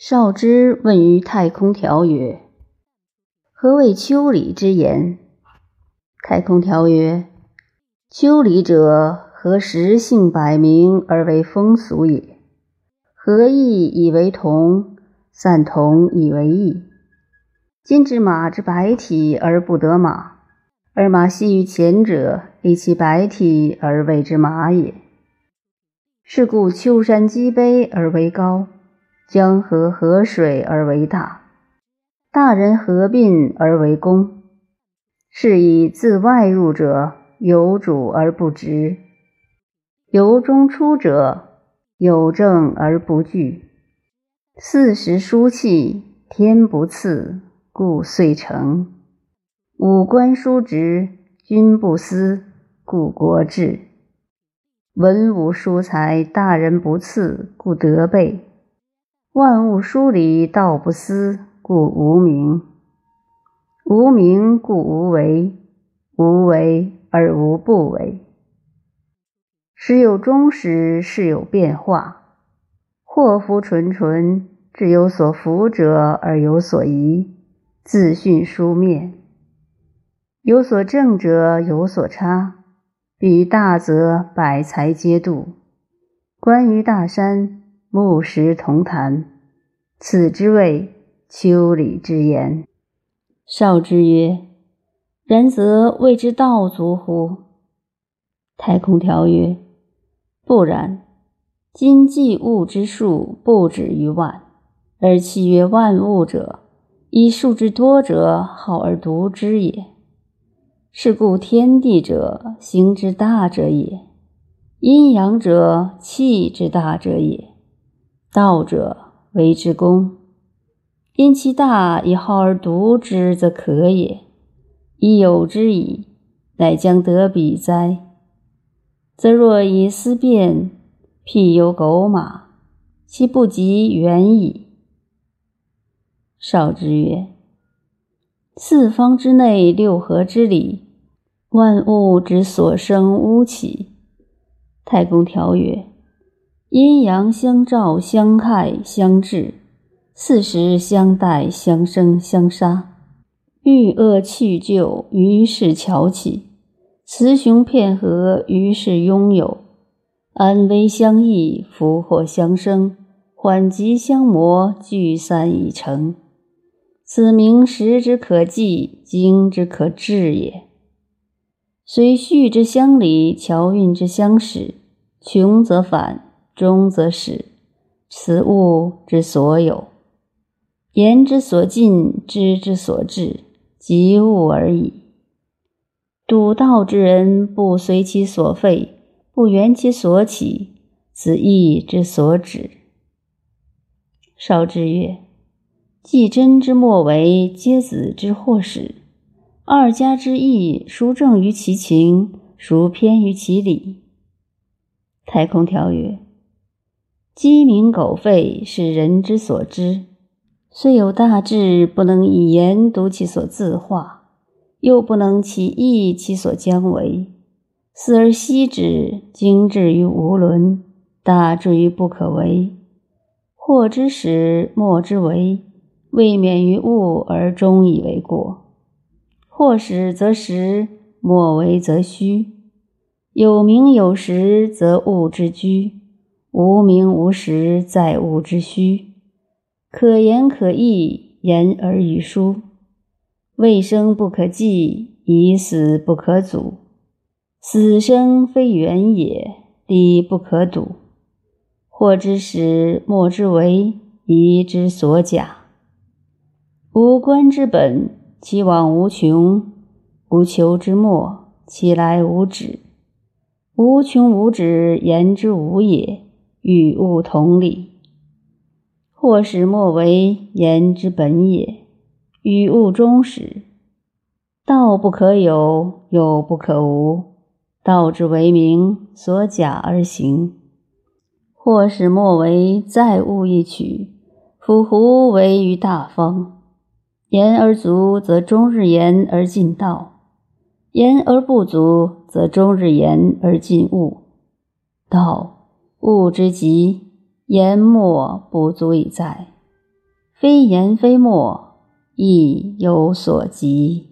少之问于太空条曰：“何谓丘礼之言？”太空条曰：“丘礼者，何时性百名而为风俗也？何异以为同，散同以为异。今之马之白体而不得马，而马系于前者，以其白体而谓之马也。是故丘山积碑而为高。”江河河水而为大，大人合并而为公。是以自外入者有主而不直，由中出者有正而不惧。四时疏气，天不赐，故遂成。五官疏直，君不思，故国治。文武书才，大人不赐，故德备。万物疏离，道不思，故无名；无名，故无为；无为而无不为。时有终始，事有变化。祸福纯纯，至有所福者而有所疑，自训书面；有所正者有所差。比大则百财皆度。关于大山。木石同谈，此之谓丘礼之言。少之曰：“然则谓之道足乎？”太空条曰：“不然。今计物之数不止于万，而其曰万物者，以数之多者好而独之也。是故天地者，行之大者也；阴阳者，气之大者也。”道者为之功，因其大以好而独之，则可也；以有之矣，乃将得彼哉？则若以思辨，譬犹狗马，其不及远矣。少之曰：“四方之内，六合之里，万物之所生乌起。”太公条曰。阴阳相照，相害相制；四时相待，相生相杀。欲恶去就，于是巧起；雌雄片合，于是拥有。安危相益，福祸相生，缓急相磨，聚散已成。此名时之可计，经之可治也。虽序之相离，桥运之相使，穷则反。终则始，此物之所有，言之所尽，知之所至，即物而已。笃道之人，不随其所废，不圆其所起，此义之所止。少之曰：“既真之莫为，皆子之祸始。二家之义，孰正于其情，孰偏于其理？”太空条曰。鸡鸣狗吠是人之所知，虽有大志，不能以言读其所自化，又不能其意其所将为。思而息之，精至于无伦，大至于不可为。祸之始，莫之为，未免于物而终以为过。或始则实，莫为则虚。有名有实，则物之居。无名无实，在物之虚；可言可意，言而与书。未生不可继，已死不可阻。死生非远也，理不可睹。祸之始，莫之为，疑之所假。无关之本，其往无穷；无求之末，其来无止。无穷无止，言之无也。与物同理，或始莫为言之本也；与物终始，道不可有，有不可无。道之为名，所假而行。或始莫为，再物一曲。夫胡为于大方？言而足，则终日言而尽道；言而不足，则终日言而尽物。道。物之极，言莫不足以载。非言非莫，亦有所及。